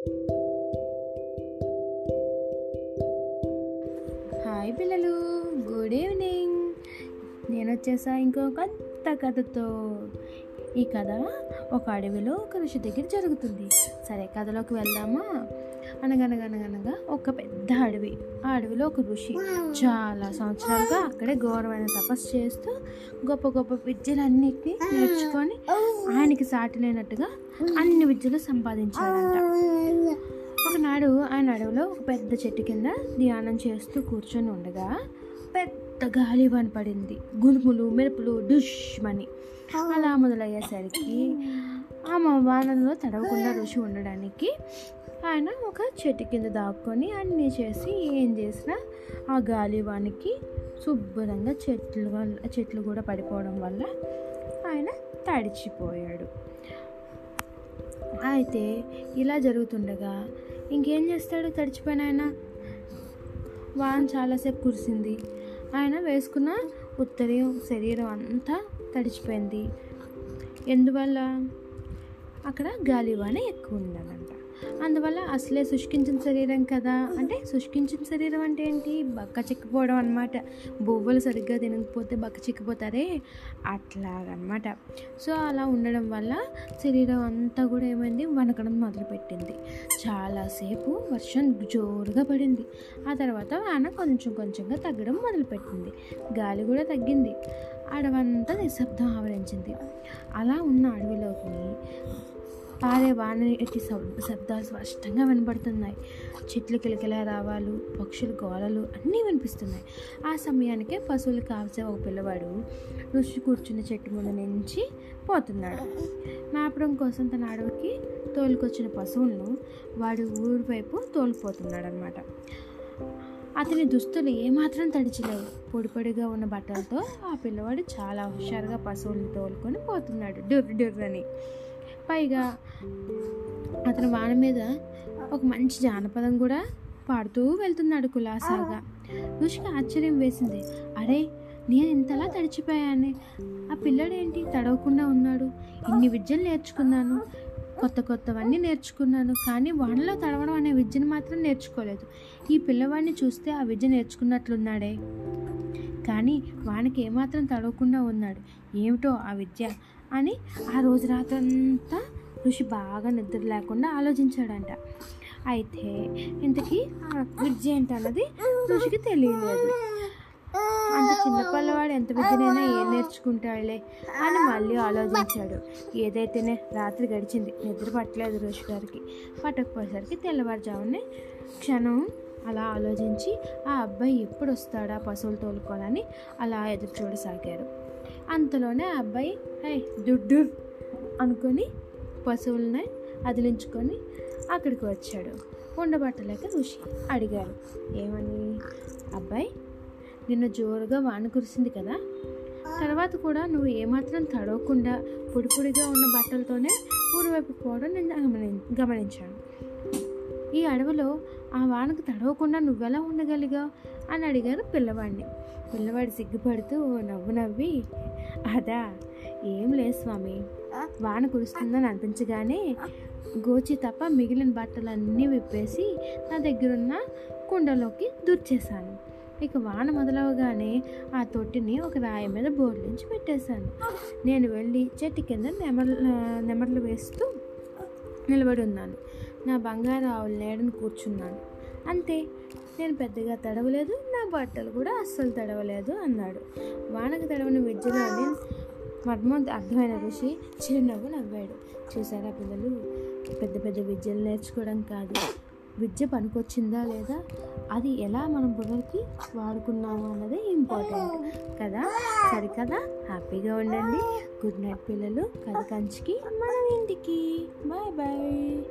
Hi పిల్లలు good evening. నేను వచ్చేసా ఇంకో కొత్త కథతో. ఈ కథ ఒక అడవిలో ఒక ఋషి దగ్గర జరుగుతుంది. సరే కథలోకి వెళ్దామా? అనగనగనగనగా ఒక పెద్ద అడవి. ఆ అడవిలో ఒక ఋషి. చాలా సంవత్సరాలుగా అక్కడే ఘోరమైన తపస్సు చేస్తూ గొప్ప గొప్ప విద్యలన్నిటినీ నేర్చుకొని ఆయనకి సాటి లేనట్టుగా అన్ని విద్యలు సంపాదించాడంట. ఒకనాడు ఆయన అడవిలో ఒక పెద్ద చెట్టు కింద ధ్యానం చేస్తూ కూర్చొని ఉండగా పెద్ద గాలి పడింది గురుములు మెరుపులు డుష్మని అలా మొదలయ్యేసరికి ఆ వానలో తడవకుండా ఋషి ఉండడానికి ఆయన ఒక చెట్టు కింద దాక్కొని అన్నీ చేసి ఏం చేసినా ఆ గాలివానికి శుభ్రంగా చెట్లు చెట్లు కూడా పడిపోవడం వల్ల ఆయన తడిచిపోయాడు. అయితే ఇలా జరుగుతుండగా ఇంకేం చేస్తాడు తడిచిపోయిన ఆయన? వాన చాలాసేపు కురిసింది. ఆయన వేసుకున్న ఉత్తరి శరీరం అంతా తడిచిపోయింది. ఎందువల్ల? అక్కడ గాలివాన ఎక్కువ ఉందనంట అందువల్ల అసలే శుష్కించిన శరీరం కదా. అంటే శుష్కించిన శరీరం అంటే ఏంటి? బక్క చిక్కిపోవడం అనమాట బొవ్వలు సరిగ్గా తినకపోతే బక్క చిక్కిపోతారే? అట్లాగనమాట. సో అలా ఉండడం వల్ల శరీరం అంతా కూడా ఏమైంది? వనకడం మొదలుపెట్టింది. చాలాసేపు వర్షం జోరుగా పడింది. ఆ తర్వాత వాన కొంచెం కొంచెంగా తగ్గడం మొదలుపెట్టింది. గాలి కూడా తగ్గింది. అడవంతా నిశ్శబ్దం ఆవరించింది. అలా ఉన్న అడవిలోకి పారే వానటి శబ్దాలు స్పష్టంగా వినబడుతున్నాయి. చెట్లు కిలకిల రావాలు పక్షులు గోలలు అన్నీ వినిపిస్తున్నాయి. ఆ సమయానికే పశువులు కాల్చే ఒక పిల్లవాడు ఋషి కూర్చున్న చెట్టు ముందు నుంచి పోతున్నాడు. మేపడం కోసం తన అడవికి తోలుకొచ్చిన పశువులను వాడు ఊరి వైపు తోలిపోతున్నాడు అనమాట అతని దుస్తులు ఏమాత్రం తడిచిలేవు. పొడి పొడిగా ఉన్న బట్టలతో ఆ పిల్లవాడు చాలా హుషారుగా పశువులను తోలుకొని పోతున్నాడు. డొర్రు డొర్రని. అని పైగా అతను వాన మీద ఒక మంచి జానపదం కూడా పాడుతూ వెళ్తున్నాడు కులాసాగా. ఋషికి ఆశ్చర్యం వేసింది. అరే నేను ఇంతలా తడిచిపోయాను. ఆ పిల్లడేంటి? తడవకుండా ఉన్నాడు. ఇన్ని విద్యలు నేర్చుకున్నాను. కొత్త కొత్తవన్నీ నేర్చుకున్నాను. కానీ వానలో తడవడం అనే విద్యను మాత్రం నేర్చుకోలేదు. ఈ పిల్లవాడిని చూస్తే ఆ విద్య నేర్చుకున్నట్లున్నాడే. కానీ వానికి ఏమాత్రం తడవకుండా ఉన్నాడు. ఏమిటో ఆ విద్య? అని ఆ రోజు రాత్రంతా ఋషి బాగా నిద్ర లేకుండా ఆలోచించాడంట. అయితే ఇంతకీ ఆ విద్య ఏంటన్నది ఋషికి తెలియలేదు. అంత చిన్న పిల్లవాడు ఎంత విద్యనైనా ఏం నేర్చుకుంటాడులే అని మళ్ళీ ఆలోచించాడు. ఏదైతేనే రాత్రి గడిచింది నిద్ర పట్టలేదు ఋషి గారికి. పట్టకపోయేసరికి తెల్లవారుజామునే క్షణం అలా ఆలోచించి ఆ అబ్బాయి ఎప్పుడు వస్తాడా పశువులు తోలుకోవాలని? అలా ఎదురు చూడసాగారు అంతలోనే ఆ అబ్బాయి హై దుడ్డు అనుకొని పశువులని అదిలించుకొని అక్కడికి వచ్చాడు. ఉండబట్టలేక ఋషి అడిగాడు ఏమని? అబ్బాయి నిన్న జోరుగా వాన కురిసింది కదా. తర్వాత కూడా నువ్వు ఏమాత్రం తడవకుండా పొడిపొడిగా ఉన్న బట్టలతోనే ఊరివైపు పోవడం నేను గమని గమనించాను. ఈ అడవిలో ఆ వానకు తడవకుండా నువ్వెలా ఉండగలిగా అని అడిగారు పిల్లవాడిని. పిల్లవాడు సిగ్గుపడుతూ నవ్వు నవ్వి అదా ఏం లేదు స్వామి. వాన కురుస్తుందని అనిపించగానే గోచి తప్ప మిగిలిన బట్టలన్నీ విప్పేసి నా దగ్గరున్న కుండలోకి దూర్చేశాను. ఇక వాన మొదలవగానే ఆ తొట్టిని ఒక రాయి మీద బోర్లించి పెట్టేశాను. నేను వెళ్ళి చెట్టు కింద నెమర్లు నెమర్లు వేస్తూ నిలబడి ఉన్నాను. నా బంగారు ఆవుల నేడను కూర్చున్నాను. అంతే నేను పెద్దగా తడవలేదు నా బట్టలు కూడా అస్సలు తడవలేదు అన్నాడు. వానకు తడవని విద్యలోని మర్మం అర్థమైన ఋషి చిరునవ్వు నవ్వాడు. చూసారా పిల్లలు? పెద్ద పెద్ద విద్యలు నేర్చుకోవడం కాదు. విద్య పనికొచ్చిందా లేదా? అది ఎలా మనం బుర్రకి వాడుకున్నాము అన్నది ఇంపార్టెంట్ కదా? సరికదా? హ్యాపీగా ఉండండి. గుడ్ నైట్ పిల్లలు. కథ కంచికి మనం ఇంటికి. Bye bye